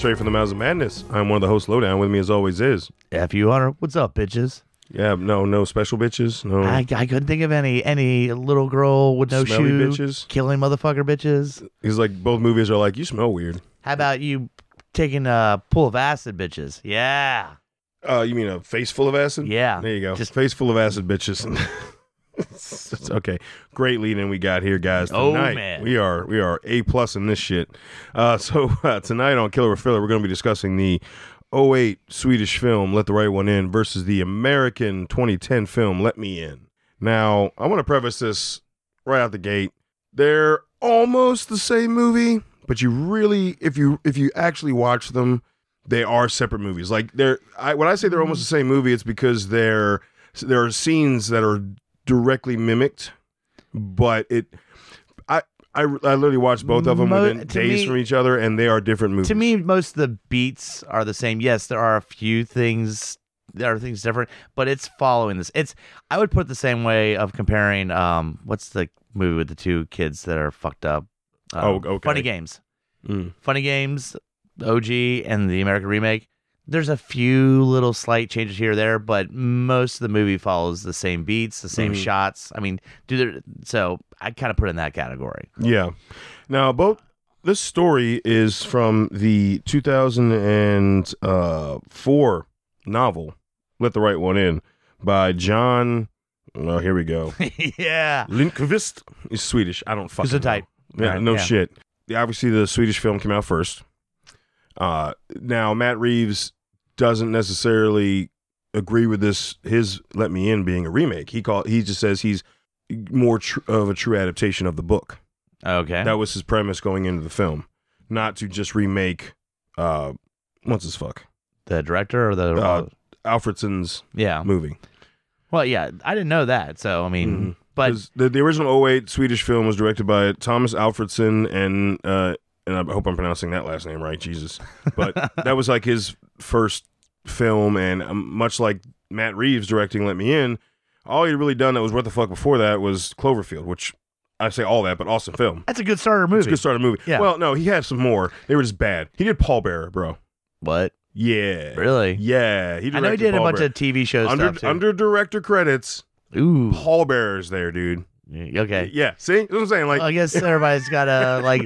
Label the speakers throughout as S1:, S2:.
S1: Straight from the Mouths of Madness. I'm one of the hosts, Lowdown. With me, as always, is.
S2: F you Hunter. What's up, bitches?
S1: Yeah, no, no special bitches. No.
S2: I, I couldn't think of any any little girl with no
S1: Smelly
S2: shoe
S1: bitches?
S2: killing motherfucker bitches.
S1: He's like, both movies are like, you smell weird.
S2: How about you taking a pool of acid bitches? Yeah.
S1: Uh, you mean a face full of acid?
S2: Yeah.
S1: There you go.
S2: Just-
S1: face full of acid, bitches. It's okay. Great lead in we got here, guys.
S2: Oh, man.
S1: we are we are a plus in this shit. Uh, so uh, tonight on Killer or Filler, we're going to be discussing the 08 Swedish film "Let the Right One In" versus the American 2010 film "Let Me In." Now, I want to preface this right out the gate. They're almost the same movie, but you really, if you if you actually watch them, they are separate movies. Like they're I, when I say they're almost the same movie, it's because they're there are scenes that are directly mimicked, but it. I I, I literally watched both of them
S2: Mo-
S1: within days
S2: me-
S1: from each other, and they are different movies.
S2: To me, most of the beats are the same. Yes, there are a few things. There are things different, but it's following this. It's I would put the same way of comparing. Um, what's the movie with the two kids that are fucked up? Um,
S1: Oh, okay.
S2: Funny Games.
S1: Mm.
S2: Funny Games, OG, and the American remake. There's a few little slight changes here or there, but most of the movie follows the same beats, the same
S1: Mhm.
S2: shots. I mean, do there, so I kind of put it in that category.
S1: Yeah. Now, both this story is from the 2004 novel "Let the Right One In" by John. Oh, here we go.
S2: yeah.
S1: Lindqvist is Swedish. I don't fucking
S2: Gesundheit.
S1: know. Yeah,
S2: Right,
S1: no
S2: yeah.
S1: shit. Obviously, the Swedish film came out first. Uh, now Matt Reeves doesn't necessarily agree with this. His "Let Me In" being a remake. He call he just says he's more tr- of a true adaptation of the book.
S2: Okay.
S1: That was his premise going into the film, not to just remake. Uh, what's his fuck?
S2: the director or the
S1: Uh, Alfredson's
S2: yeah.
S1: movie.
S2: Well, yeah, I didn't know that. So I mean,
S1: Mhm.
S2: but
S1: the, the original 08 Swedish film was directed by Thomas Alfredson and uh, and I hope I'm pronouncing that last name right, Jesus. But that was like his first film, and um, much like Matt Reeves directing Let Me In, all he'd really done that was what the fuck before that was Cloverfield, which I say all that, but awesome film.
S2: that's a good starter movie.
S1: It's a good start of movie.
S2: Yeah.
S1: Well, no, he had some more. They were just bad. He did Pallbearer, bro.
S2: What?
S1: Yeah.
S2: Really?
S1: Yeah. He
S2: I know he
S1: directed
S2: did a bunch
S1: Bearer.
S2: of TV shows
S1: under
S2: stuff too.
S1: under director credits.
S2: Ooh.
S1: Pallbearer's there, dude.
S2: Okay.
S1: Yeah. See, that's what I'm saying. Like,
S2: Well, I guess everybody's got to like.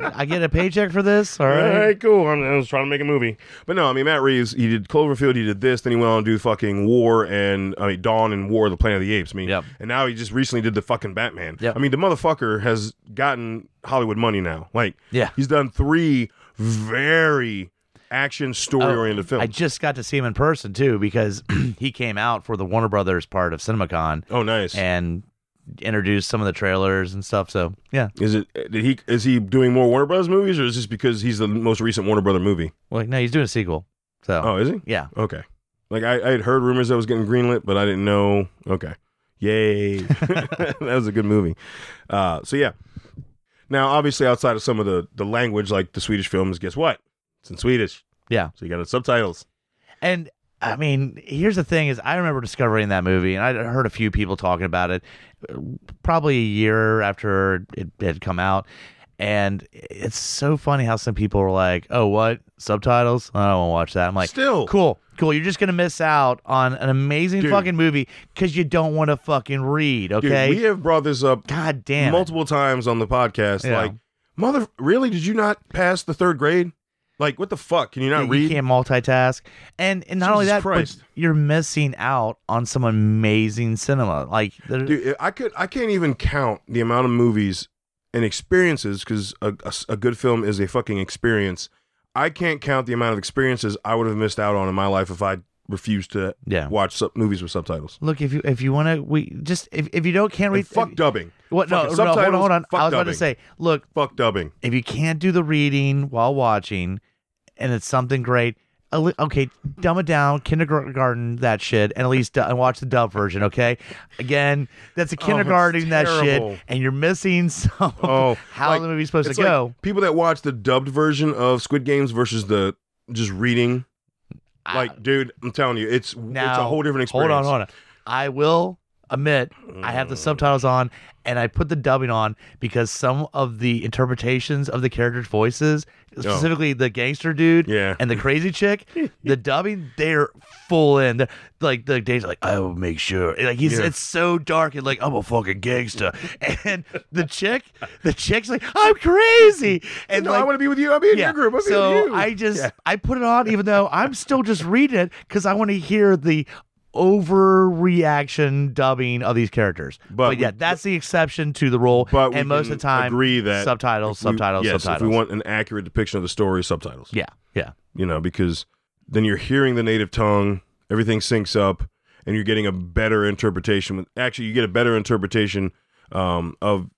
S2: I get a paycheck for this. All
S1: All
S2: right.
S1: right, cool. I'm, I was trying to make a movie, but no, I mean Matt Reeves. He did Cloverfield. He did this. Then he went on to do fucking War and I mean Dawn and War, the Planet of the Apes. I mean,
S2: Yep.
S1: and now he just recently did the fucking Batman.
S2: Yep.
S1: I mean, the motherfucker has gotten Hollywood money now. Like,
S2: Yeah.
S1: he's done three very action story oriented oh, films.
S2: I just got to see him in person too because he came out for the Warner Brothers part of CinemaCon
S1: oh, nice.
S2: and introduced some of the trailers and stuff. So yeah.
S1: is it? Did he? Is he doing more Warner Brothers movies, or is this because he's the most recent Warner Brother movie?
S2: Well, no, he's doing a sequel. So
S1: Oh, is he?
S2: yeah.
S1: Okay. Like I, I had heard rumors that was getting greenlit, but I didn't know. Okay. Yay. that was a good movie. Uh, so yeah. Now, obviously, outside of some of the the language, like the Swedish films, guess what? It's in Swedish.
S2: Yeah.
S1: So you got the subtitles.
S2: And I mean, here's the thing: is I remember discovering that movie, and I heard a few people talking about it, probably a year after it had come out. And it's so funny how some people were like, "Oh, what subtitles? I don't want to watch that." I'm like,
S1: Still,
S2: "Cool, cool. You're just gonna miss out on an amazing
S1: Dude.
S2: fucking movie because you don't want to fucking read."
S1: Dude,
S2: Okay,
S1: we have brought this up
S2: God damn. it.
S1: multiple times on the podcast.
S2: Yeah.
S1: Like, mother, really? Did you not pass the third grade? Like, what the fuck? Can you not
S2: you
S1: read?
S2: can't multitask, and and not only that,
S1: Christ.
S2: but you're missing out on some amazing cinema. Like,
S1: Dude, I could I can't even count the amount of movies and experiences because a, a- a good film is a fucking experience. I can't count the amount of experiences I would have missed out on in my life if I refuse to
S2: Yeah.
S1: watch sub- movies with subtitles.
S2: Look, if you if you want to, we just if, if you don't can't read
S1: And fuck
S2: if-
S1: dubbing.
S2: What? No, no, hold on, hold on. I was about to say, look,
S1: Fuck dubbing.
S2: if you can't do the reading while watching, and it's something great, okay, dumb it down, kindergarten that shit, and at least du- and watch the dub version. Okay, again, that's a
S1: Oh,
S2: kindergarten that shit, and you're missing some
S1: Oh,
S2: how
S1: like,
S2: the movie's supposed to
S1: like
S2: go.
S1: people that watch the dubbed version of Squid Games versus the just reading. Like, dude, I'm telling you, it's it's a whole different experience.
S2: Hold on, hold on. I will admit I have the subtitles on and I put the dubbing on because some of the interpretations of the characters' voices, oh. specifically the gangster dude
S1: Oh. Yeah.
S2: and the crazy chick, the dubbing they're full in. They're, like the days like I will make sure. Like he's
S1: Yeah.
S2: it's so dark and like I'm a fucking gangster. And the chick, the chick's like I'm crazy. And
S1: no,
S2: like
S1: I want to be with you. I'll be in your group. I'll be
S2: so
S1: with you.
S2: I just
S1: Yeah.
S2: I put it on even though I'm still just reading it because I want to hear the overreaction dubbing of these characters.
S1: But
S2: But, yeah, that's the exception to the rule.
S1: But we
S2: and most of the time,
S1: agree that
S2: subtitles,
S1: we-
S2: subtitles,
S1: yes,
S2: subtitles.
S1: If we want an accurate depiction of the story, subtitles.
S2: yeah, yeah,
S1: You know, because then you're hearing the native tongue, everything syncs up, and you're getting a better interpretation. With actually, you get a better interpretation um, of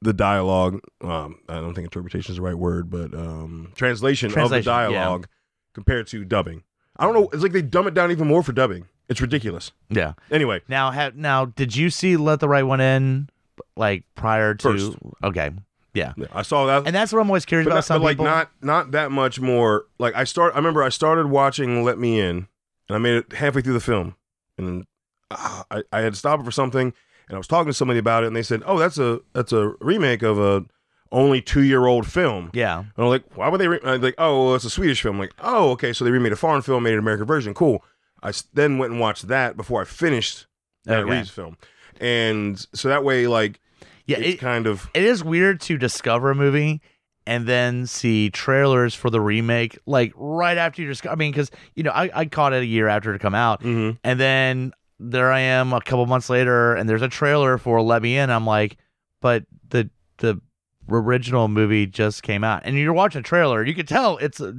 S1: the dialogue. Um, I don't think interpretation is the right word, but um, translation, of the
S2: Translation, yeah.
S1: dialogue compared to dubbing. I don't know. It's like they dumb it down even more for dubbing. It's ridiculous.
S2: yeah.
S1: Anyway,
S2: Now, ha- now, did you see "Let the Right One In" like prior to?
S1: First.
S2: Okay, yeah,
S1: I saw that.
S2: and that's what I'm always curious
S1: but,
S2: about.
S1: not,
S2: Some
S1: but like
S2: people,
S1: not not that much more. Like I start. I remember I started watching Let Me In, and I made it halfway through the film, and uh, I I had to stop it for something, and I was talking to somebody about it, and they said, "Oh, that's a that's a remake of a only two year old film."
S2: yeah,
S1: And I'm like, why would they? Re-? I'm like, oh, well, it's a Swedish film. I'm like, oh, okay, so they remade a foreign film, made an American version. Cool. I then went and watched that before I finished that
S2: Okay.
S1: Reeves film, and so that way, like,
S2: yeah.
S1: it's
S2: It,
S1: kind of
S2: it is weird to discover a movie and then see trailers for the remake like right after you discover. I mean, because you know, I, I caught it a year after it come out,
S1: mhm.
S2: and then there I am a couple months later, and there's a trailer for Let Me In. I'm like, but the the original movie just came out, and you're watching a trailer, you can tell it's a,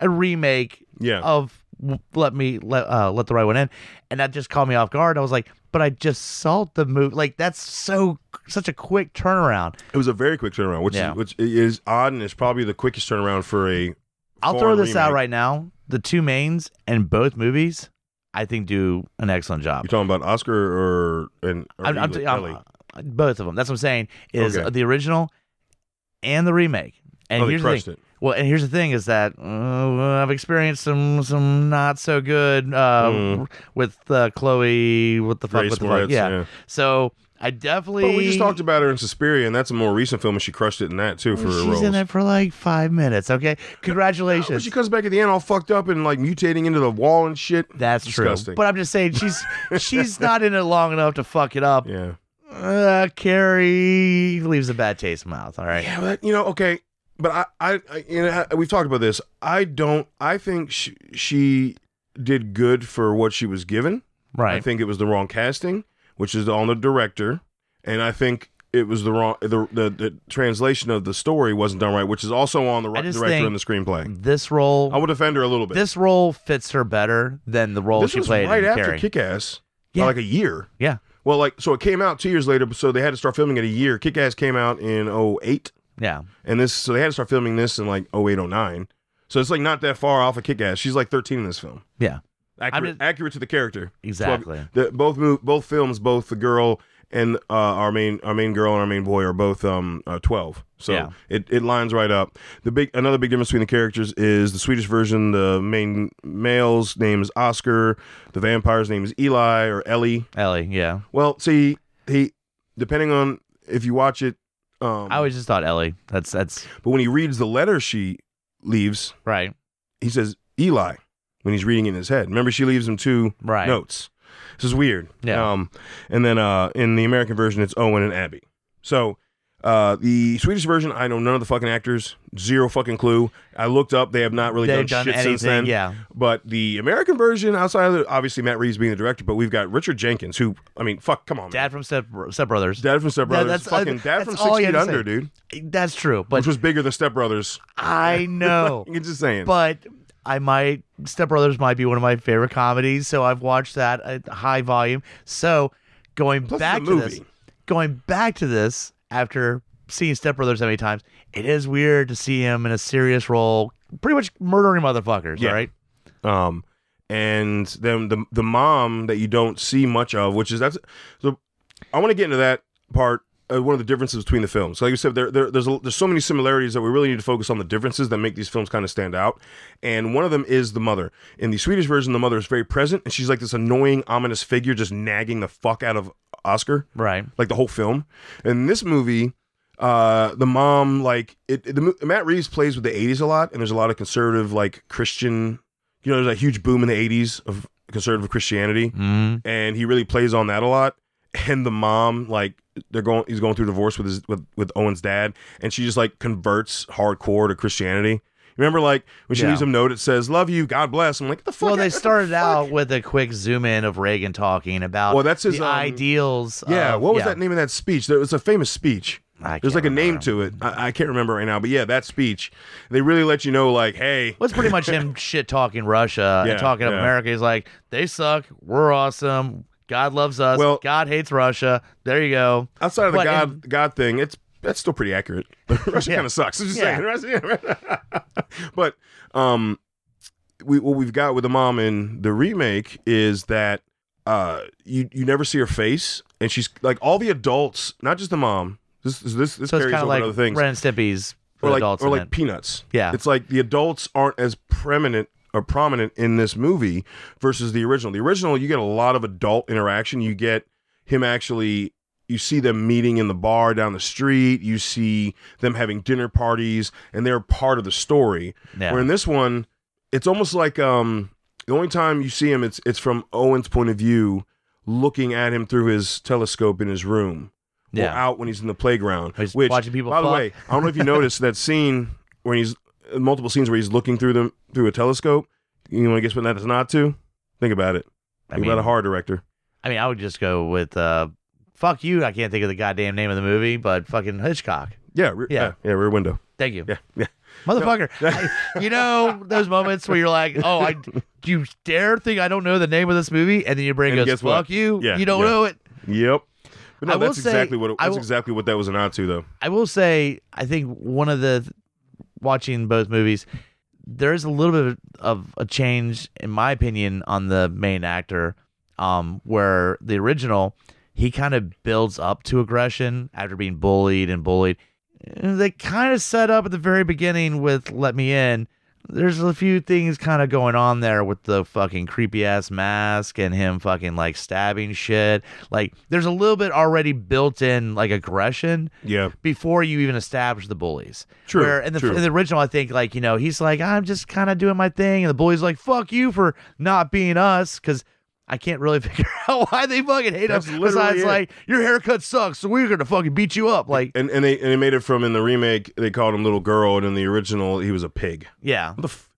S2: a remake
S1: yeah.
S2: of Let Me Let uh, Let the Right One In, and that just caught me off guard. I was like, but I just saw the movie. Like that's so such a quick turnaround.
S1: It was a very quick turnaround, which
S2: Yeah.
S1: is which is odd and is probably the quickest turnaround for a.
S2: I'll throw this out right now. The two mains in both movies, I think, do an excellent job.
S1: You talking about Oscar or and or
S2: I'm, I'm? I'm- both of them. That's what I'm saying. Is
S1: Okay.
S2: the original and the remake. And
S1: Oh, they
S2: here's the
S1: crushed
S2: thing.
S1: it.
S2: Well, and here's the thing is that uh, I've experienced some some not so good uh,
S1: Mm.
S2: with uh, Chloe. What the fuck?
S1: Grace
S2: the fuck? Yeah.
S1: yeah.
S2: So I definitely.
S1: But we just talked about her in Suspiria, and that's a more recent film, and she crushed it in that too for her
S2: She's
S1: roles.
S2: in it for like five minutes. Okay,
S1: But
S2: congratulations.
S1: she comes back at the end all fucked up and like mutating into the wall and shit.
S2: That's
S1: Disgusting.
S2: true. But I'm just saying she's she's not in it long enough to fuck it up.
S1: Yeah.
S2: Uh, Carrie leaves a bad taste in my mouth. All right.
S1: Yeah, but you know, okay, but I, I, I you know, we've talked about this. I don't. I think she, she did good for what she was given.
S2: Right.
S1: I think it was the wrong casting, which is on the director, and I think it was the wrong the the, the translation of the story wasn't done right, which is also on the
S2: I
S1: ri-
S2: just
S1: director and the screenplay.
S2: This role
S1: I would defend her a little bit.
S2: this role fits her better than the role
S1: This
S2: she
S1: was
S2: played
S1: right
S2: in
S1: after
S2: Carrie.
S1: Kick Ass,
S2: Yeah.
S1: like a year.
S2: yeah.
S1: Well, like so, it came out two years later, so they had to start filming it a year. Kick Ass came out in 08,
S2: Yeah.
S1: and this so they had to start filming this in like 08, 09. So it's like not that far off of Kick Ass. She's like 13 in this film.
S2: Yeah.
S1: Accurate, accurate to the character.
S2: Exactly.
S1: The, both move, both films, both the girl and uh, our main our main girl and our main boy are both um uh, 12. So
S2: Yeah.
S1: it, it lines right up. The big another big difference between the characters is the Swedish version. The main male's name is Oscar. The vampire's name is Eli or Ellie.
S2: Ellie. Yeah.
S1: Well, see, he depending on if you watch it, um,
S2: I always just thought Ellie. That's that's
S1: but when he reads the letter she leaves,
S2: right.
S1: he says Eli when he's reading it in his head. Remember, she leaves him two
S2: Right.
S1: notes. This is weird.
S2: Yeah.
S1: Um, and then uh, in the American version, it's Owen and Abby. So uh, the Swedish version, I know none of the fucking actors. Zero fucking clue. I looked up; they have not really
S2: They've
S1: done,
S2: done
S1: shit since then.
S2: Yeah.
S1: But the American version, outside of the, obviously Matt Reeves being the director, but we've got Richard Jenkins, who I mean, fuck, come on, man.
S2: Dad from Step Step Brothers.
S1: Dad from Step Brothers,
S2: that's-
S1: fucking
S2: uh,
S1: Dad from Six Feet Under,
S2: say.
S1: dude,
S2: That's true. But
S1: which was bigger than Step Brothers.
S2: I know.
S1: I'm just saying.
S2: but I might Step Brothers might be one of my favorite comedies, so I've watched that at high volume. So going
S1: Plus,
S2: back to this, going back to this after seeing Step Brothers that many times, it is weird to see him in a serious role, pretty much murdering motherfuckers.
S1: Yeah.
S2: Right.
S1: Um, and then the the mom that you don't see much of, which is that's so. I want to get into that part. Uh, one of the differences between the films. So like you said, there, there there's a, there's so many similarities that we really need to focus on the differences that make these films kind of stand out. And one of them is the mother. In the Swedish version, the mother is very present, and she's like this annoying, ominous figure, just nagging the fuck out of Oscar
S2: Right.
S1: like the whole film. In this movie, uh, the mom like it, it- the Matt Reeves plays with the '80s a lot, and there's a lot of conservative like Christian. You know, there's a huge boom in the '80s of conservative Christianity,
S2: Mm.
S1: and he really plays on that a lot. And the mom, like, they're going, he's going through divorce with his with with Owen's dad, and she just like converts hardcore to Christianity. Remember, like when she
S2: Yeah.
S1: leaves him a note, it says "Love you, God bless." I'm like, what the fuck?
S2: Well, they
S1: What the
S2: started out with a quick zoom in of Reagan talking about
S1: Well, that's his,
S2: the
S1: um,
S2: ideals.
S1: Yeah,
S2: of-
S1: what was
S2: yeah.
S1: that name of that speech? There was a famous speech. There's like a name to it. I, I can't remember right now, but yeah, that speech. They really let you know, like, hey,
S2: Well, it's pretty much him shit talking Russia
S1: Yeah,
S2: and talking
S1: yeah.
S2: America. He's like, they suck. We're awesome. God loves us.
S1: Well-
S2: God hates Russia. There you go.
S1: outside of the
S2: But
S1: God
S2: in-
S1: God thing, it's that's still pretty accurate. Russia
S2: Yeah.
S1: kind of sucks. I'm just
S2: Yeah.
S1: saying. Russia- but um, we what we've got with the mom in the remake is that uh, you you never see her face, and she's like all the adults, not just the mom. This this this
S2: So
S1: carries
S2: kind
S1: over
S2: of like
S1: other things.
S2: Ren and Stimpy's for
S1: or like
S2: adults.
S1: or like
S2: it.
S1: peanuts.
S2: Yeah.
S1: It's like the adults aren't as prominent or prominent in this movie versus the original. The original, you get a lot of adult interaction. You get him actually you see them meeting in the bar down the street, you see them having dinner parties, and they're part of the story.
S2: yeah.
S1: Where in this one, it's almost like um the only time you see him it's it's from Owen's point of view looking at him through his telescope in his room or
S2: yeah.
S1: out when he's in the playground.
S2: He's
S1: which,
S2: watching people
S1: by the way, I don't know if you noticed that scene when he's multiple scenes where he's looking through them through a telescope. You want to guess what that is not to? Think about it.
S2: I
S1: Think
S2: mean,
S1: about a horror director.
S2: I mean, I would just go with uh, fuck you. I can't think of the goddamn name of the movie, but fucking Hitchcock.
S1: Yeah, re-
S2: Yeah.
S1: yeah, yeah, Rear Window.
S2: Thank you.
S1: Yeah, yeah.
S2: Motherfucker. I- you know those moments where you're like, oh, I do you dare think I don't know the name of this movie? And then your brain
S1: And
S2: goes,
S1: guess what?
S2: fuck you.
S1: Yeah,
S2: you don't
S1: yeah.
S2: know it.
S1: Yep. But no,
S2: I will
S1: that's
S2: say-
S1: exactly what it,
S2: I
S1: that's
S2: will-
S1: exactly what that was an nod to, though.
S2: I will say, I think one of the watching both movies, there's a little bit of a change, in my opinion, on the main actor. Um, where the original, he kind of builds up to aggression after being bullied and bullied. And They kind of set up at the very beginning with "Let Me In." There's a few things kind of going on there with the fucking creepy ass mask and him fucking like stabbing shit. Like, there's a little bit already built in like aggression
S1: Yeah,
S2: before you even establish the bullies.
S1: True,
S2: Where in the,
S1: true.
S2: in the original, I think like you know he's like I'm just kind of doing my thing, and the bully's like fuck you for not being us because. I can't really figure out why they fucking hate
S1: That's
S2: us.
S1: literally
S2: Besides,
S1: it.
S2: like your haircut sucks, so we're gonna fucking beat you up. Like,
S1: and and they and they made it from in the remake they called him little girl, and in the original he was a pig.
S2: yeah.
S1: The f-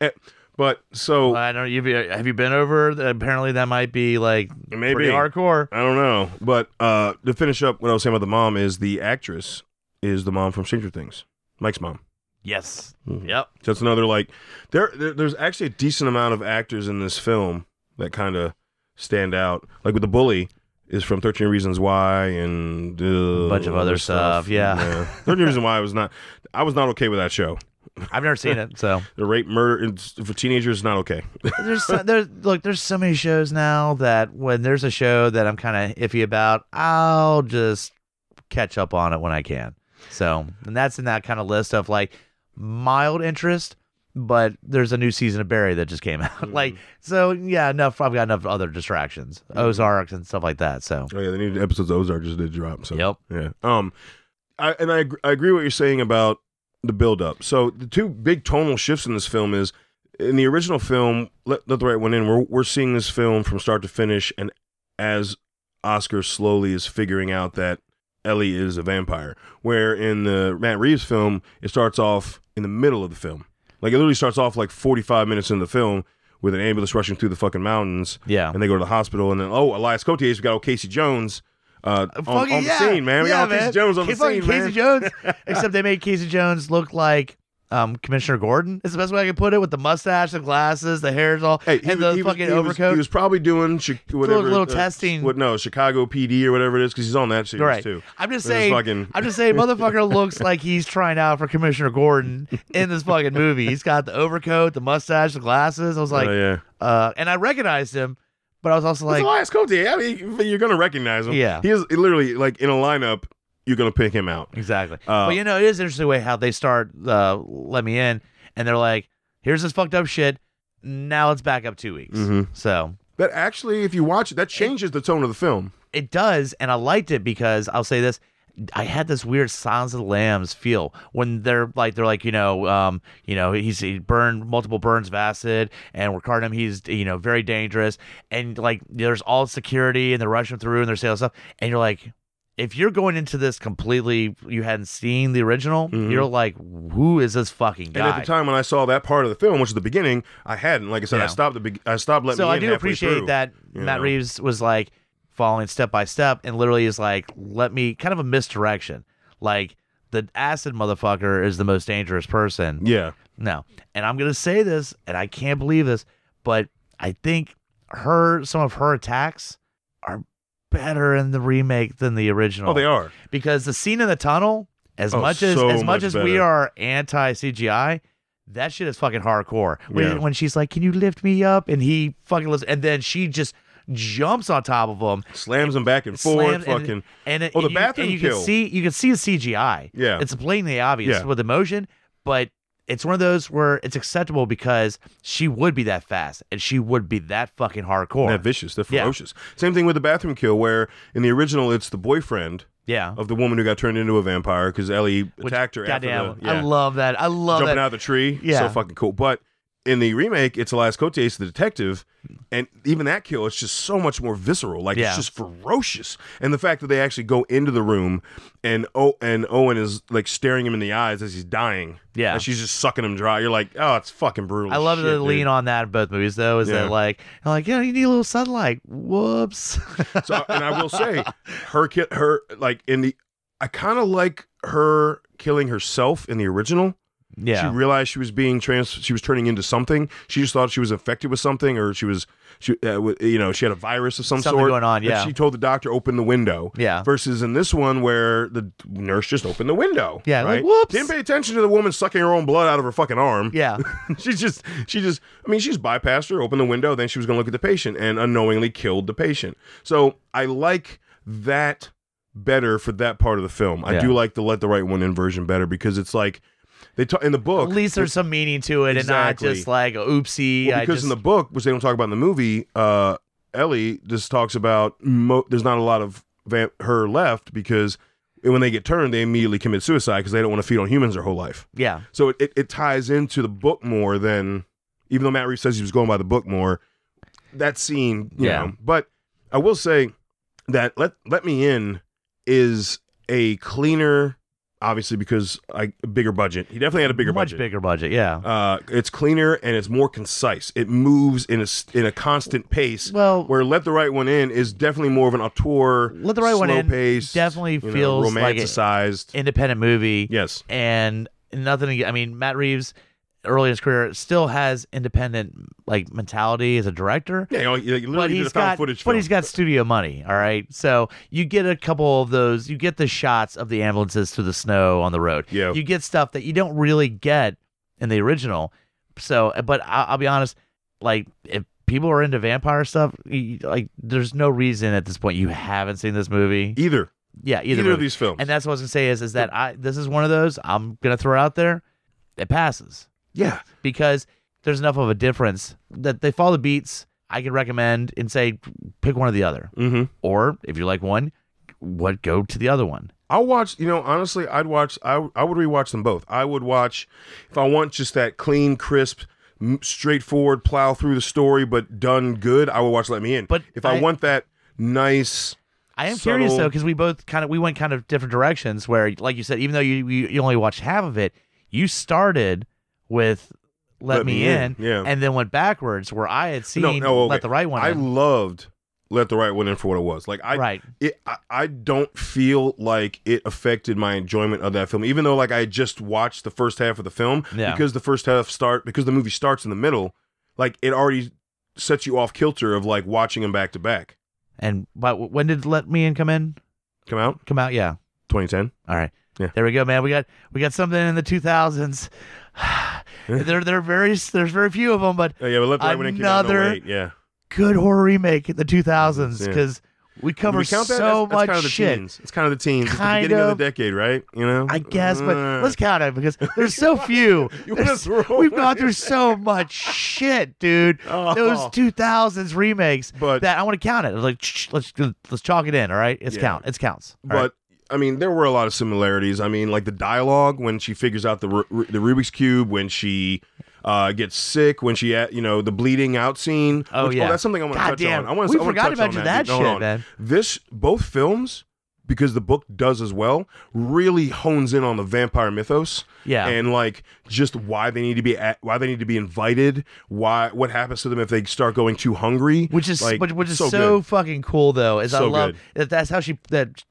S1: eh, but so
S2: I don't. You've, have you been over? Apparently, that might be like
S1: Maybe.
S2: pretty hardcore.
S1: I don't know. But uh to finish up what I was saying about the mom is the actress is the mom from Stranger Things, Mike's mom.
S2: Yes.
S1: Mhm.
S2: Yep.
S1: So it's another like there, there there's actually a decent amount of actors in this film that kind of stand out. Like with the bully is from 13 Reasons Why and uh,
S2: Bunch of other stuff, yeah.
S1: 13 Reasons Why was not I was not okay with that show.
S2: I've never seen it, so
S1: The rape murder for teenagers is not okay.
S2: there's so, there's look there's so many shows now that when there's a show that I'm kind of iffy about, I'll just catch up on it when I can. So, and that's in that kind of list of like mild interest, but there's a new season of Barry that just came out. Like, so yeah, enough. I've got enough other distractions, Ozarks and stuff like that. So,
S1: Oh yeah, the new episodes of Ozark just did drop. So
S2: Yep.
S1: yeah. Um, I and I I agree what you're saying about the build up. So the two big tonal shifts in this film is in the original film. Let, let the right one in. We're we're seeing this film from start to finish, and as Oscar slowly is figuring out that Ellie is a vampire. Where in the Matt Reeves film, it starts off in the middle of the film. Like it literally starts off like 45 minutes in the film with an ambulance rushing through the fucking mountains
S2: yeah.
S1: and they go to the hospital, and then oh, Elias Koteas we got old Casey Jones uh, on,
S2: Fucking
S1: on the
S2: yeah.
S1: scene, man. We
S2: yeah,
S1: got old
S2: man.
S1: Casey Jones on the
S2: Fucking
S1: scene,
S2: Casey
S1: man.
S2: Jones. Except they made Casey Jones look like um, Commissioner Gordon is the best way I can put it with the mustache, the glasses, the hair's all,
S1: Hey, he,
S2: and the
S1: was-
S2: fucking
S1: he was-
S2: overcoat.
S1: he was probably doing chi- whatever
S2: little
S1: uh,
S2: testing.
S1: What no Chicago PD or whatever it is because he's on that series
S2: right.
S1: too.
S2: I'm just saying.
S1: fucking-
S2: I'm just saying, motherfucker looks like he's trying out for Commissioner Gordon in this fucking movie. He's got the overcoat, the mustache, the glasses. I was like,
S1: oh yeah.
S2: uh, and I recognized him, but I was also like,
S1: It's
S2: like,
S1: Elias Koteas. I mean, you're gonna recognize him.
S2: Yeah.
S1: he is literally like in a lineup. You're gonna pick him out.
S2: Exactly.
S1: Uh,
S2: but you know, it is interesting way how they start uh, let me in, and they're like, "Here's this fucked up shit. Now let's back up two weeks."
S1: Mhm.
S2: So
S1: That actually, if you watch it, that changes the tone of the film.
S2: it does, and I liked it because I'll say this. I had this weird Silence of the Lambs feel when they're like they're like you know um you know he's he burned multiple burns of acid and we're carting him he's you know very dangerous and like there's all security and they're rushing through and they're saying all stuff and you're like if you're going into this completely you hadn't seen the original
S1: Mhm.
S2: you're like who is this fucking guy
S1: And at the time when I saw that part of the film, which is the beginning, I hadn't. Like I said, I stopped the. Be- I stopped letting me.
S2: so
S1: I
S2: do appreciate
S1: through.
S2: that Matt
S1: know.
S2: Reeves was like following step by step and literally is like, let me kind of a misdirection. Like the acid motherfucker is the most dangerous person.
S1: Yeah,
S2: No. And I'm gonna say this, and I can't believe this, but I think her some of her attacks are better in the remake than the original.
S1: oh, they are.
S2: Because the scene in the tunnel, as
S1: Oh,
S2: much as
S1: so
S2: as much,
S1: much
S2: as we are anti CGI, that shit is fucking hardcore. When,
S1: Yeah.
S2: when she's like, "Can you lift me up?" and he fucking lifts, and then she just jumps on top of him,
S1: Slams him back and forth.
S2: and-
S1: fucking.
S2: and it,
S1: Oh, the
S2: and you,
S1: bathroom
S2: and you
S1: kill.
S2: can see you can see the CGI.
S1: Yeah.
S2: it's blatantly obvious
S1: Yeah.
S2: with emotion, but it's one of those where it's acceptable because she would be that fast and she would be that fucking hardcore.
S1: That vicious, they're
S2: Yeah.
S1: ferocious. Same thing with the bathroom kill, where in the original it's the boyfriend
S2: yeah,
S1: of the woman who got turned into a vampire because Ellie
S2: Which-
S1: attacked her
S2: goddamn,
S1: after the, yeah,
S2: I love that. I love
S1: jumping
S2: that.
S1: out of the tree.
S2: Yeah.
S1: so fucking cool. But in the remake, it's Elias Koteas, the detective, and even that kill, it's just so much more visceral. Like
S2: Yeah.
S1: it's just ferocious. And the fact that they actually go into the room and oh, and Owen is like staring him in the eyes as he's dying.
S2: Yeah.
S1: and she's just sucking him dry. You're like, oh, it's fucking brutal.
S2: I love
S1: shit,
S2: the
S1: dude.
S2: lean on that in both movies, though. Is
S1: Yeah.
S2: that like, like, yeah, you need a little sunlight. Whoops.
S1: So, and I will say, her ki- her like in the, I kind of like her killing herself in the original.
S2: Yeah,
S1: She realized she was being trans. She was turning into something. She just thought she was infected with something, or she was, she, uh, you know, she had a virus of some
S2: Something
S1: sort
S2: going on,
S1: And
S2: yeah.
S1: she told the doctor open the window.
S2: Yeah.
S1: Versus in this one where the nurse just opened the window.
S2: Yeah, like,
S1: Right.
S2: whoops.
S1: Didn't pay attention to the woman sucking her own blood out of her fucking arm.
S2: yeah,
S1: she just, she just. I mean, she's bypassed her, opened the window, then she was going to look at the patient and unknowingly killed the patient. So I like that better for that part of the film. I
S2: Yeah.
S1: do like the let the right one in version better because it's like they talk in the book.
S2: at least there's some meaning to it,
S1: Exactly.
S2: and not just like oopsie.
S1: Well, because
S2: just,
S1: in the book, which they don't talk about in the movie, uh, Ellie just talks about mo- there's not a lot of her left because when they get turned, they immediately commit suicide because they don't want to feed on humans their whole life.
S2: yeah,
S1: So it, it, it ties into the book more than even though Matt Reeves says he was going by the book more. That scene, you
S2: Yeah.
S1: know. But I will say that let let me in is a cleaner, obviously because I bigger budget. He definitely had a bigger
S2: much
S1: budget.
S2: bigger budget. Yeah.
S1: Uh, it's cleaner and it's more concise. It moves in a in a constant pace.
S2: Well-
S1: where Let the Right One In is definitely more of an auteur.
S2: Let the Right One In
S1: pace,
S2: definitely
S1: you know,
S2: feels like
S1: romanticized.
S2: Independent movie.
S1: yes,
S2: and nothing. I mean, Matt Reeves, early in his career, still has independent like mentality as a director.
S1: yeah, you, know, you literally
S2: but
S1: found
S2: got,
S1: footage
S2: but
S1: film.
S2: he's got studio money. All right, so you get a couple of those. You get the shots of the ambulances through the snow on the road.
S1: Yeah.
S2: you get stuff that you don't really get in the original. So, but I'll, I'll be honest, like if people are into vampire stuff, you, like there's no reason at this point you haven't seen this movie.
S1: either
S2: Yeah, either,
S1: either, of these films.
S2: And that's what I was gonna say is is that I this is one of those I'm gonna throw out there. It passes
S1: yeah,
S2: because there's enough of a difference that they follow the beats. I can recommend and say pick one or the other,
S1: mm-hmm.
S2: or if you like one, what go to the other one.
S1: I'll watch. You know, honestly, I'd watch. I I would rewatch them both. I would watch if I want just that clean, crisp, m- straightforward plow through the story, but done good. I would watch Let Me In.
S2: But
S1: if I,
S2: I-
S1: want that nice,
S2: I am curious though because we both kind of we went kind of different directions. Where, like you said, even though you you, you only watched half of it, you started with "Let,
S1: Let
S2: Me, in,
S1: In, yeah.
S2: and then went backwards where I had seen
S1: no, no, okay.
S2: "Let the Right One."
S1: I
S2: In.
S1: loved let the right one in for what it was. Like I,
S2: Right.
S1: it, I, I don't feel like it affected my enjoyment of that film, even though like I just watched the first half of the film
S2: Yeah.
S1: because the first half start because the movie starts in the middle, like it already sets you off kilter of like watching them back to back.
S2: And but when did Let Me In come in?
S1: Come out
S2: Come out? Yeah.
S1: 2010.
S2: All right.
S1: Yeah.
S2: There we go, man. We got we got something in the 2000s. there there are very there's very few of them, but
S1: Oh, yeah, but let the right one in came out
S2: Another-
S1: Yeah,
S2: good horror remake in the 2000s
S1: Yeah.
S2: because we cover
S1: we count that?
S2: so
S1: that's, that's
S2: much
S1: kind of the
S2: shit.
S1: teens. It's kind of the teens. It's the
S2: Kind
S1: beginning of,
S2: of.
S1: the decade, right? You know.
S2: I guess, but
S1: Uh,
S2: let's count it because there's so few. There's- we've
S1: it
S2: gone through so much shit, dude.
S1: Oh.
S2: Those 2000s remakes
S1: But-
S2: that I want to count it. Like, shh, let's let's chalk it in. All right, it's
S1: Yeah.
S2: count. It's counts. All
S1: But
S2: right.
S1: I mean, there were a lot of similarities. I mean, like the dialogue when she figures out the Ru- the Rubik's cube, when she uh, gets sick, when she, uh, you know, the bleeding out scene.
S2: Oh,
S1: which-
S2: yeah.
S1: that's something I want to touch
S2: damn.
S1: on. I want
S2: We
S1: to.
S2: forgot to
S1: touch on that,
S2: that shit,
S1: on.
S2: man.
S1: This both films. Because the book does as well, really hones in on the vampire mythos,
S2: Yeah.
S1: and like just why they need to be at, why they need to be invited, why what happens to them if they start going too hungry,
S2: which is
S1: like,
S2: which, which is
S1: so
S2: so, fucking cool though is i love
S1: good.
S2: that that's how she that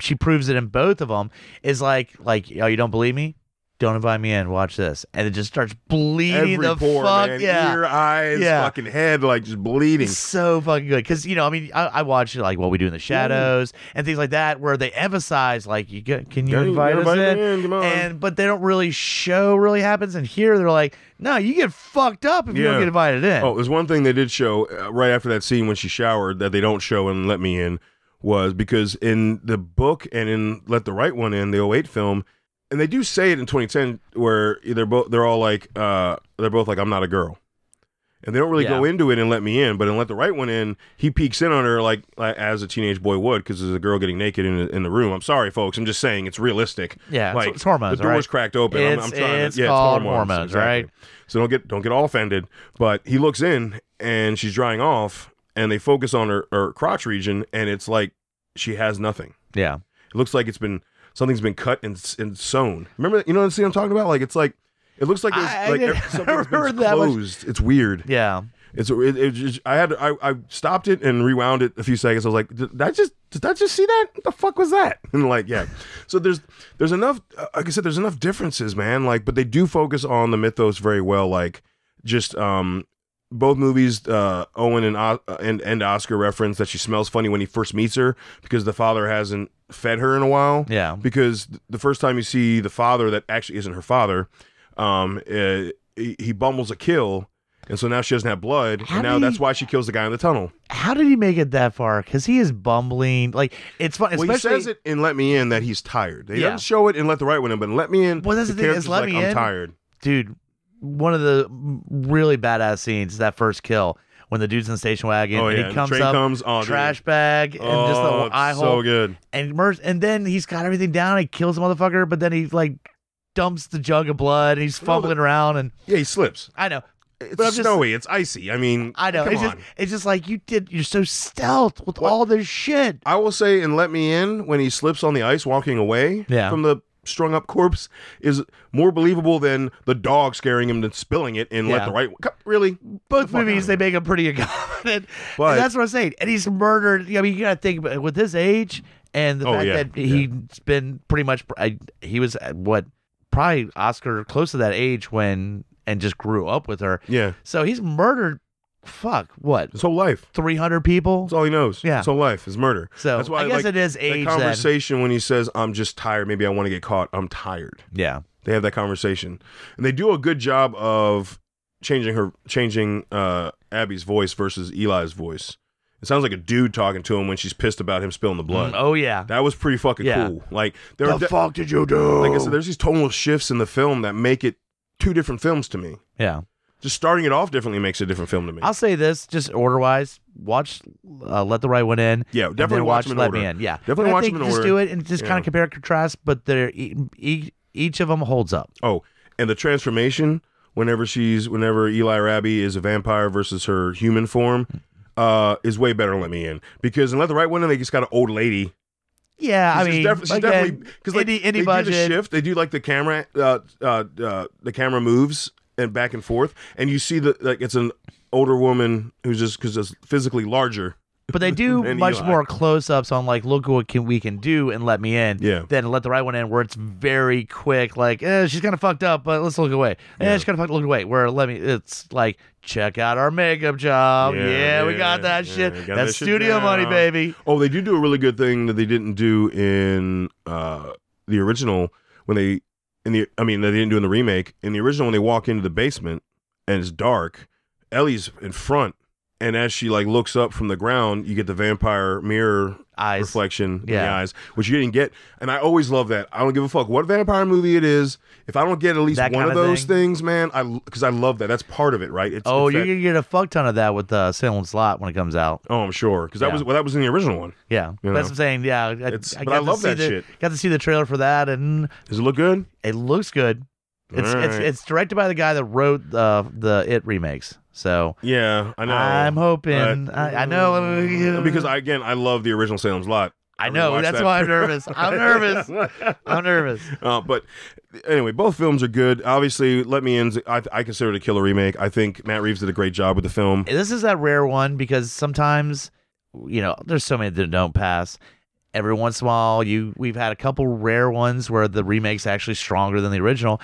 S2: she proves it in both of them is like like oh you don't believe me? Don't invite me in. Watch this. And it just starts bleeding
S1: every
S2: the
S1: pore,
S2: fuck
S1: man,
S2: yeah.
S1: Ear, eyes,
S2: Yeah.
S1: fucking head, like just bleeding.
S2: So fucking good. Because you know I mean I, I watch like what we do in the shadows and things like that where they emphasize like you get, can you
S1: Yeah,
S2: invite us in?
S1: in, come on.
S2: and but they don't really show really happens. And here they're like no you get fucked up if you don't get invited in.
S1: Oh, there's one thing they did show uh, right after that scene when she showered that they don't show and let me in was because in the book and in Let the Right One In, the 08 film, and they do say it in 2010 where they're both they're all like uh they're both like I'm not a girl. And they don't really go into it and let me in, but in let the right one in, he peeks in on her like, like as a teenage boy would, because there's a girl getting naked in the, in the room. I'm sorry, folks. I'm just saying it's realistic.
S2: Yeah, it's-
S1: like
S2: it's hormones,
S1: The door's
S2: right?
S1: cracked open. I'm,
S2: It's-
S1: I'm trying
S2: it's
S1: to, yeah,
S2: called
S1: it's hormones,
S2: hormones,
S1: exactly.
S2: right?
S1: So don't get don't get all offended. But he looks in and she's drying off, and they focus on her, her crotch region, and it's like she has nothing.
S2: yeah
S1: It looks like it's been something's been cut and, and sewn. Remember, that- you know what I'm talking about? Like it's like it looks like there's
S2: I- I
S1: like
S2: didn't-
S1: something's been
S2: that much.
S1: closed. It's weird.
S2: yeah
S1: It's it, it just, I had I I stopped it and rewound it a few seconds. I was like, did I just did I just see that? What the fuck was that? And like, yeah. So there's there's enough. uh, Like I said, there's enough differences, man. Like, but they do focus on the mythos very well. Like, just um, both movies, uh, Owen and uh, and and Oscar reference that she smells funny when he first meets her because the father hasn't fed her in a while
S2: yeah
S1: because the first time you see the father that actually isn't her father, um, uh, he, he bumbles a kill, and so now she doesn't have blood,
S2: How
S1: and now
S2: did
S1: that's why she kills the guy in the tunnel.
S2: how did he make it that far? Because he is bumbling. Like it's fun,
S1: Well, he says it in Let Me In that he's tired. He
S2: Yeah.
S1: doesn't show it in Let the Right One In, but in Let Me In,
S2: Well, that's the thing, is Let
S1: like,
S2: Me
S1: I'm
S2: In-
S1: tired.
S2: dude. One of the really badass scenes is that first kill when the dude's in the station wagon
S1: Oh
S2: and
S1: yeah,
S2: he comes up,
S1: comes, oh, dude.
S2: trash bag, and just
S1: Oh,
S2: the
S1: it's
S2: eye
S1: so
S2: hole,
S1: good.
S2: and and then he's got everything down. He kills the motherfucker, but then he like dumps the jug of blood. and He's
S1: No,
S2: fumbling around, and
S1: Yeah, he slips.
S2: I know,
S1: It's
S2: But I'm just-
S1: snowy. it's icy. I mean,
S2: I know.
S1: Come
S2: It's
S1: on.
S2: just, it's just like you did. You're so stealth with
S1: What?
S2: all this shit.
S1: I will say and Let Me In when he slips on the ice walking away
S2: Yeah.
S1: from the strung up corpse is more believable than the dog scaring him and spilling it in Let the Right One. Really?
S2: Both
S1: fuck
S2: movies, they make him pretty incompetent.
S1: But-
S2: and that's what I'm saying. And he's murdered. I mean, you got to think about with his age and the
S1: Oh,
S2: fact
S1: yeah,
S2: that he's been pretty much. I, he was at what probably Oscar close to that age when and just grew up with her.
S1: Yeah.
S2: So he's murdered. Fuck what?
S1: His whole life.
S2: Three hundred people.
S1: That's all he knows.
S2: Yeah.
S1: His whole life is murder.
S2: So
S1: that's why
S2: I guess
S1: like,
S2: it is
S1: that
S2: age. Then.
S1: conversation when he says, I'm just tired, maybe I want to get caught. I'm tired.
S2: Yeah.
S1: They have that conversation. And they do a good job of changing her changing uh Abby's voice versus Eli's voice. It sounds like a dude talking to him when she's pissed about him spilling the blood.
S2: Oh yeah.
S1: That was pretty fucking
S2: Yeah.
S1: cool. Like there
S2: the
S1: de-
S2: fuck did you do?
S1: like I said, there's these tonal shifts in the film that make it two different films to me.
S2: yeah.
S1: Just starting it off differently makes a different film to me.
S2: I'll say this, just order wise, watch uh, Let the Right One In.
S1: yeah,
S2: and
S1: definitely
S2: then
S1: watch
S2: watch Let
S1: order.
S2: Me In. Yeah,
S1: Definitely
S2: And
S1: watch them in
S2: just
S1: order.
S2: do it and just
S1: Yeah.
S2: kind of compare and contrast, but they're e- each of them holds up.
S1: Oh, and the transformation whenever she's whenever Eli Rabi is a vampire versus her human form uh is way better than Let Me In because in Let the Right One In they just got an old lady.
S2: Yeah, I mean,
S1: def-
S2: again,
S1: definitely because like
S2: indie, indie
S1: they do the shift, they do like the camera, uh, uh, uh, the camera moves and back and forth, and you see that like it's an older woman who's just because it's physically larger
S2: but they do much
S1: Eli.
S2: more close-ups on like look what can we can do and let me in
S1: Yeah.
S2: than let the right one in where it's very quick like eh, she's kind of fucked up but let's look away eh,
S1: Yeah.
S2: she's kind of fucked look away where let me it's like check out our makeup job
S1: Yeah,
S2: yeah, we got that
S1: yeah,
S2: shit
S1: got
S2: that's
S1: that shit
S2: studio money baby
S1: Oh, they do do a really good thing that they didn't do in uh, the original when they in the I mean they didn't do in the remake. In the original, when they walk into the basement and it's dark, Ellie's in front, and as she like looks up from the ground, you get the vampire mirror
S2: eyes
S1: reflection in the eyes, which you didn't get. And I always love that. I don't give a fuck what vampire movie it is. If I don't get at least
S2: That
S1: one of
S2: kinda
S1: those
S2: thing.
S1: things, man, I because I love that. That's part of it, right? It's,
S2: oh
S1: it's
S2: you're
S1: that-
S2: gonna get a fuck ton of that with uh, Salem's Lot when it comes out
S1: oh, I'm sure because that
S2: Yeah.
S1: was well, that was in the original one.
S2: yeah
S1: You
S2: that's
S1: know.
S2: what I'm saying yeah I,
S1: It's-
S2: I
S1: but I love
S2: see
S1: that
S2: the,
S1: shit.
S2: got to see the trailer for that and
S1: Does it look good?
S2: it looks good it's
S1: All
S2: it's it's directed by the guy that wrote the the It remakes so
S1: Yeah, I know.
S2: I'm hoping.
S1: But-
S2: I, I know.
S1: because I, again, I love the original Salem's Lot.
S2: I
S1: really
S2: know. That's
S1: that.
S2: why I'm nervous. I'm nervous. I'm nervous.
S1: Uh, but anyway, both films are good. Obviously, Let Me In. I, I consider it a killer remake. I think Matt Reeves did a great job with the film.
S2: This is that rare one because sometimes, you know, there's so many that don't pass. Every once in a while, you we've had a couple rare ones where the remake's actually stronger than the original,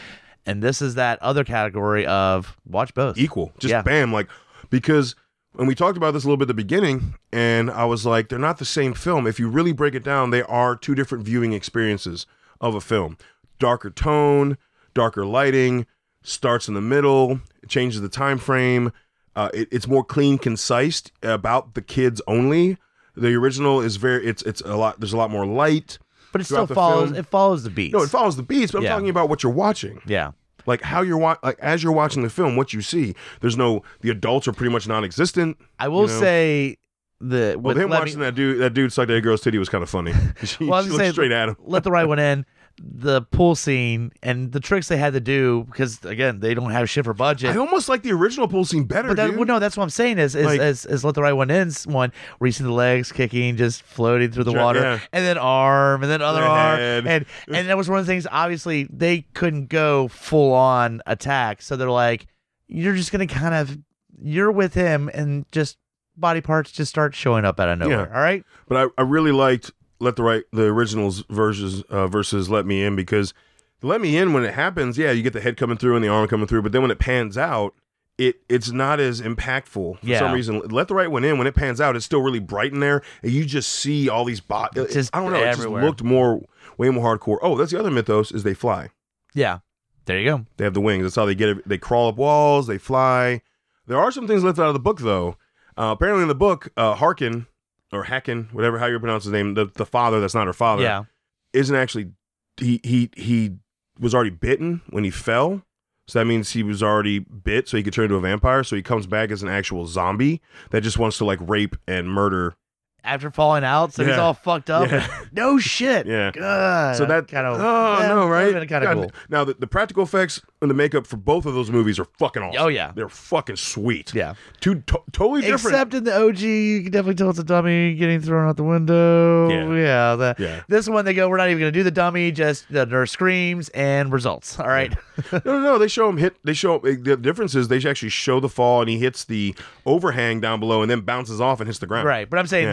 S2: and this is that other category of watch both.
S1: Equal, just
S2: Yeah.
S1: bam, like because. And we talked about this a little bit at the beginning, and I was like, they're not the same film. If you really break it down, they are two different viewing experiences of a film. Darker tone, darker lighting, starts in the middle, changes the time frame. Uh, it, it's more clean, concise about the kids only. The original is very it's it's a lot. There's a lot more light.
S2: But it still follows.
S1: film-
S2: It follows the beats.
S1: No, it follows the beats, but I'm
S2: Yeah.
S1: talking about what you're watching
S2: yeah.
S1: like how you're wa- like as you're watching the film what you see there's no the adults are pretty much non-existent
S2: I will
S1: know?
S2: say the
S1: well him
S2: Me-
S1: watching that dude that dude suck that girl's titty was kind of funny she,
S2: Well,
S1: she looked straight at him
S2: let the right one in. The pool scene and the tricks they had to do because again they don't have shit for budget.
S1: i almost like the original pool scene better
S2: But that,
S1: dude.
S2: well, no, that's what I'm saying is is,
S1: Like-
S2: is is let the right one in one where you see the legs kicking, just floating through the water,
S1: yeah.
S2: and then arm, and then other arm, and and that was one of the things. Obviously, they couldn't go full on attack, so they're like, you're just gonna kind of you're with him, and just body parts just start showing up out of nowhere.
S1: Yeah.
S2: All right,
S1: but I, I really liked let the right the originals versus uh, versus let me in because let me in when it happens yeah you get the head coming through and the arm coming through but then when it pans out it it's not as impactful. For
S2: Yeah.
S1: some reason let the right one in when it pans out it's still really bright in there and you just see all these bot
S2: Just
S1: i don't know it just looked more way more hardcore. Oh that's the other mythos is they fly.
S2: Yeah, there you go.
S1: they have the wings. That's how they get it. They crawl up walls they fly. There are some things left out of the book though. Uh, apparently in the book uh harkin or Hacken, whatever how you pronounce his name, the, the father that's not her father,
S2: Yeah,
S1: isn't actually he he he was already bitten when he fell. So that means he was already bit, so he could turn into a vampire. So he comes back as an actual zombie that just wants to like rape and murder.
S2: After falling out, so he's
S1: Yeah.
S2: all fucked up.
S1: Yeah.
S2: No shit.
S1: Yeah.
S2: God,
S1: So that
S2: kind of
S1: oh no right
S2: kind of
S1: God,
S2: cool.
S1: Now the, the practical effects and the makeup for both of those movies are fucking awesome.
S2: Oh, yeah.
S1: they're fucking sweet.
S2: Yeah.
S1: two to- totally different.
S2: Except in the OG, you can definitely tell it's a dummy getting thrown out the window.
S1: Yeah.
S2: Yeah. the-
S1: Yeah.
S2: This one, they go, we're not even going to do the dummy, just the nurse screams and results. All right.
S1: no, no, no. They show him hit. They show eh, the difference is they actually show the fall and he hits the overhang down below and then bounces off and hits the ground.
S2: right. But I'm saying
S1: Yeah.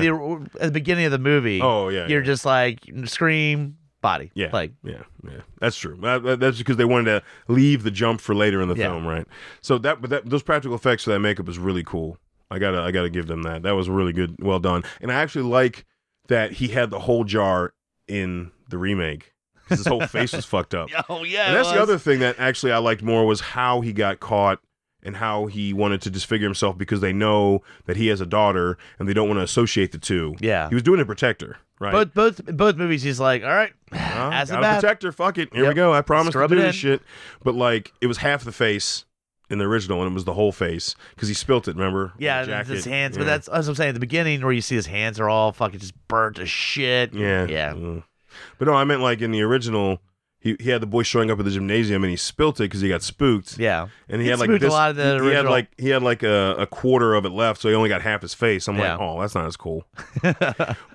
S2: At the beginning of the movie,
S1: Oh yeah.
S2: you're
S1: yeah.
S2: just like, scream, body.
S1: Yeah,
S2: Like,
S1: yeah, yeah. That's true. That- that- that's because they wanted to leave the jump for later in the
S2: Yeah.
S1: film, right? So that, but that those practical effects for that makeup is really cool. I gotta, I gotta give them that. That was really good, well done. And I actually like that he had the whole jar in the remake. 'cause His whole face was fucked up.
S2: oh, yeah.
S1: And that's the other thing that actually I liked more was how he got caught and how he wanted to disfigure himself because they know that he has a daughter and they don't want to associate the two.
S2: Yeah.
S1: He was doing a protector, right?
S2: Both, both, both movies, he's like, all right,
S1: Huh?
S2: as a
S1: got a
S2: bat.
S1: protector. Fuck it. Here we go. I promise
S2: Scrub
S1: to do
S2: it
S1: this shit. But like, it was half the face in the original, and it was the whole face because he spilt it. Remember?
S2: Yeah,
S1: On the
S2: and his
S1: jacket.
S2: hands.
S1: Yeah.
S2: But that's, that's what I'm saying. At the beginning, where you see his hands are all fucking just burnt to shit.
S1: yeah,
S2: Yeah.
S1: Mm. But no, I meant like in the original. He, he had the boy showing up at the gymnasium and he spilt it because he got spooked.
S2: Yeah.
S1: And he,
S2: He
S1: had like
S2: spooked a
S1: this.
S2: lot of the
S1: he, he had
S2: original-
S1: like he had like a, a quarter of it left, so he only got half his face. I'm
S2: Yeah.
S1: like, oh, that's not as cool.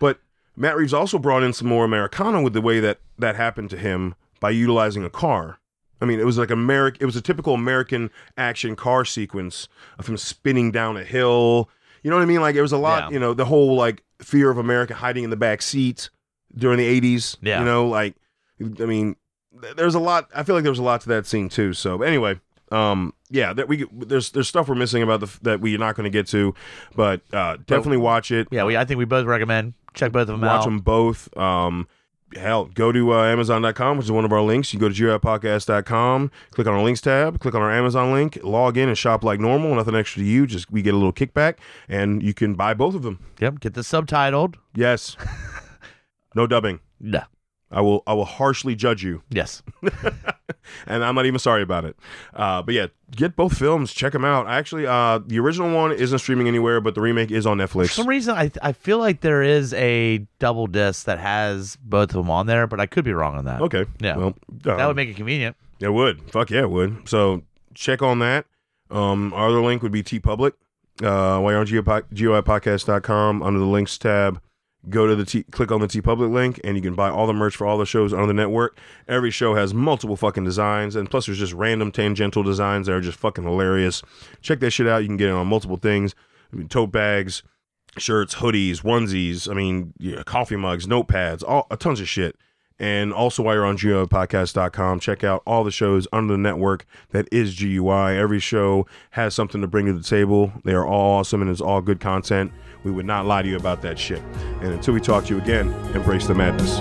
S1: but Matt Reeves also brought in some more Americana with the way that that happened to him by utilizing a car. I mean, it was like American. It was a typical American action car sequence of him spinning down a hill, You know what I mean? Like it was a lot.
S2: Yeah.
S1: You know, the whole like fear of America hiding in the back seat during the '80s.
S2: Yeah.
S1: You know, like I mean, there's a lot. I feel like there was a lot to that scene too. So anyway, um, yeah, that we there's there's stuff we're missing about the that we're not going to get to, but uh, definitely watch it.
S2: Yeah, we I think we both recommend check both of them
S1: watch
S2: out.
S1: them both. Um, hell, go to uh, Amazon.com, which is one of our links. You go to GeoPodcast.com, click on our links tab, click on our Amazon link, log in and shop like normal. Nothing extra to you. Just we get a little kickback, and you can buy both of them.
S2: Yep, get the subtitled.
S1: Yes, no dubbing.
S2: No.
S1: I will I will harshly judge you,
S2: Yes.
S1: and I'm not even sorry about it. Uh, but yeah, get both films. Check them out. Actually, uh, the original one isn't streaming anywhere, but the remake is on Netflix.
S2: For
S1: Netflix.
S2: some reason, I I feel like there is a double disc that has both of them on there, but I could be wrong on that.
S1: Okay.
S2: Yeah.
S1: Well,
S2: That
S1: um,
S2: would make it convenient.
S1: It would. Fuck yeah, it would. So check on that. Um, our other link would be TeePublic. Uh, while you're on GeoPod- GUIPodcast.com under the links tab, go to the T, click on the TeePublic link, and you can buy all the merch for all the shows on the network. Every show has multiple fucking designs, and plus there's just random tangential designs that are just fucking hilarious. Check that shit out. You can get it on multiple things, I mean, tote bags, shirts, hoodies, onesies. I mean, yeah, coffee mugs, notepads, all a tons of shit. And also, while you're on GUIPodcast.com, check out all the shows under the network that is GUI. Every show has something to bring to the table. They are all awesome and it's all good content. We would not lie to you about that shit. And until we talk to you again, embrace the madness.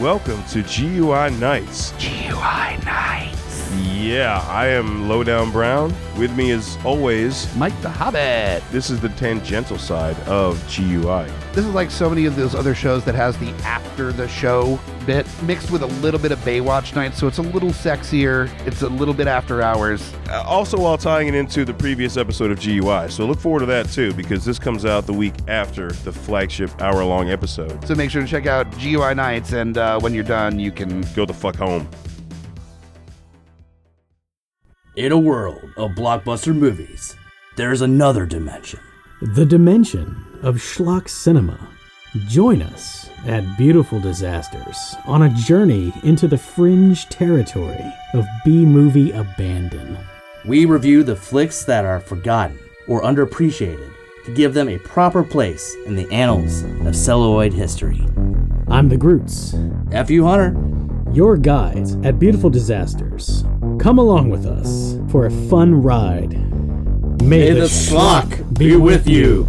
S1: Welcome to GUI Nights.
S3: GUI Nights.
S1: Yeah, I am Lowdown Brown. With me, as always,
S3: Mike the Hobbit.
S1: this is the tangential side of GUI.
S3: This is like so many of those other shows that has the after the show bit mixed with a little bit of Baywatch nights, so it's a little sexier. It's a little bit after hours.
S1: Uh, also, while tying it into the previous episode of GUI. So look forward to that too, because this comes out the week after the flagship hour long episode.
S3: So make sure to check out GUI Nights, and uh, when you're done, you can.
S1: Go the fuck home.
S4: In a world of blockbuster movies, there's another dimension.
S5: The dimension of schlock cinema. Join us at Beautiful Disasters on a journey into the fringe territory of B movie abandon.
S4: We review the flicks that are forgotten or underappreciated to give them a proper place in the annals of celluloid history.
S5: I'm the Groots,
S4: F.U. Hunter,
S5: your guides at Beautiful Disasters. Come along with us for a fun ride. May,
S4: may the schlock be with you.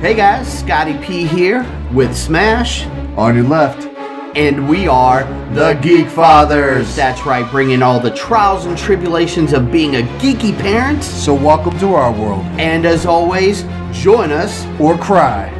S6: Hey guys, Scotty P here with Smash on your left. And we are the Geek Fathers. That's right, bringing all the trials and tribulations of being a geeky parent.
S7: So, welcome to our world.
S6: And as always, join us
S7: Or cry.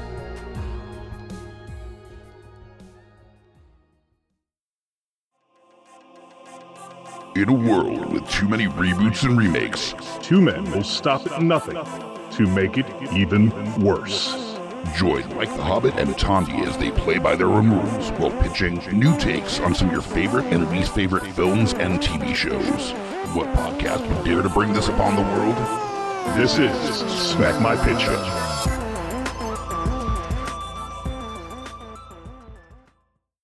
S8: In a world with too many reboots and remakes,
S9: Two men will stop at nothing to make it even worse.
S8: join Mike the Hobbit and Tondi as they play by their own rules while pitching new takes on some of your favorite and least favorite films and TV shows. What podcast would dare to bring this upon the world?
S9: This is Smack My Pitch Up.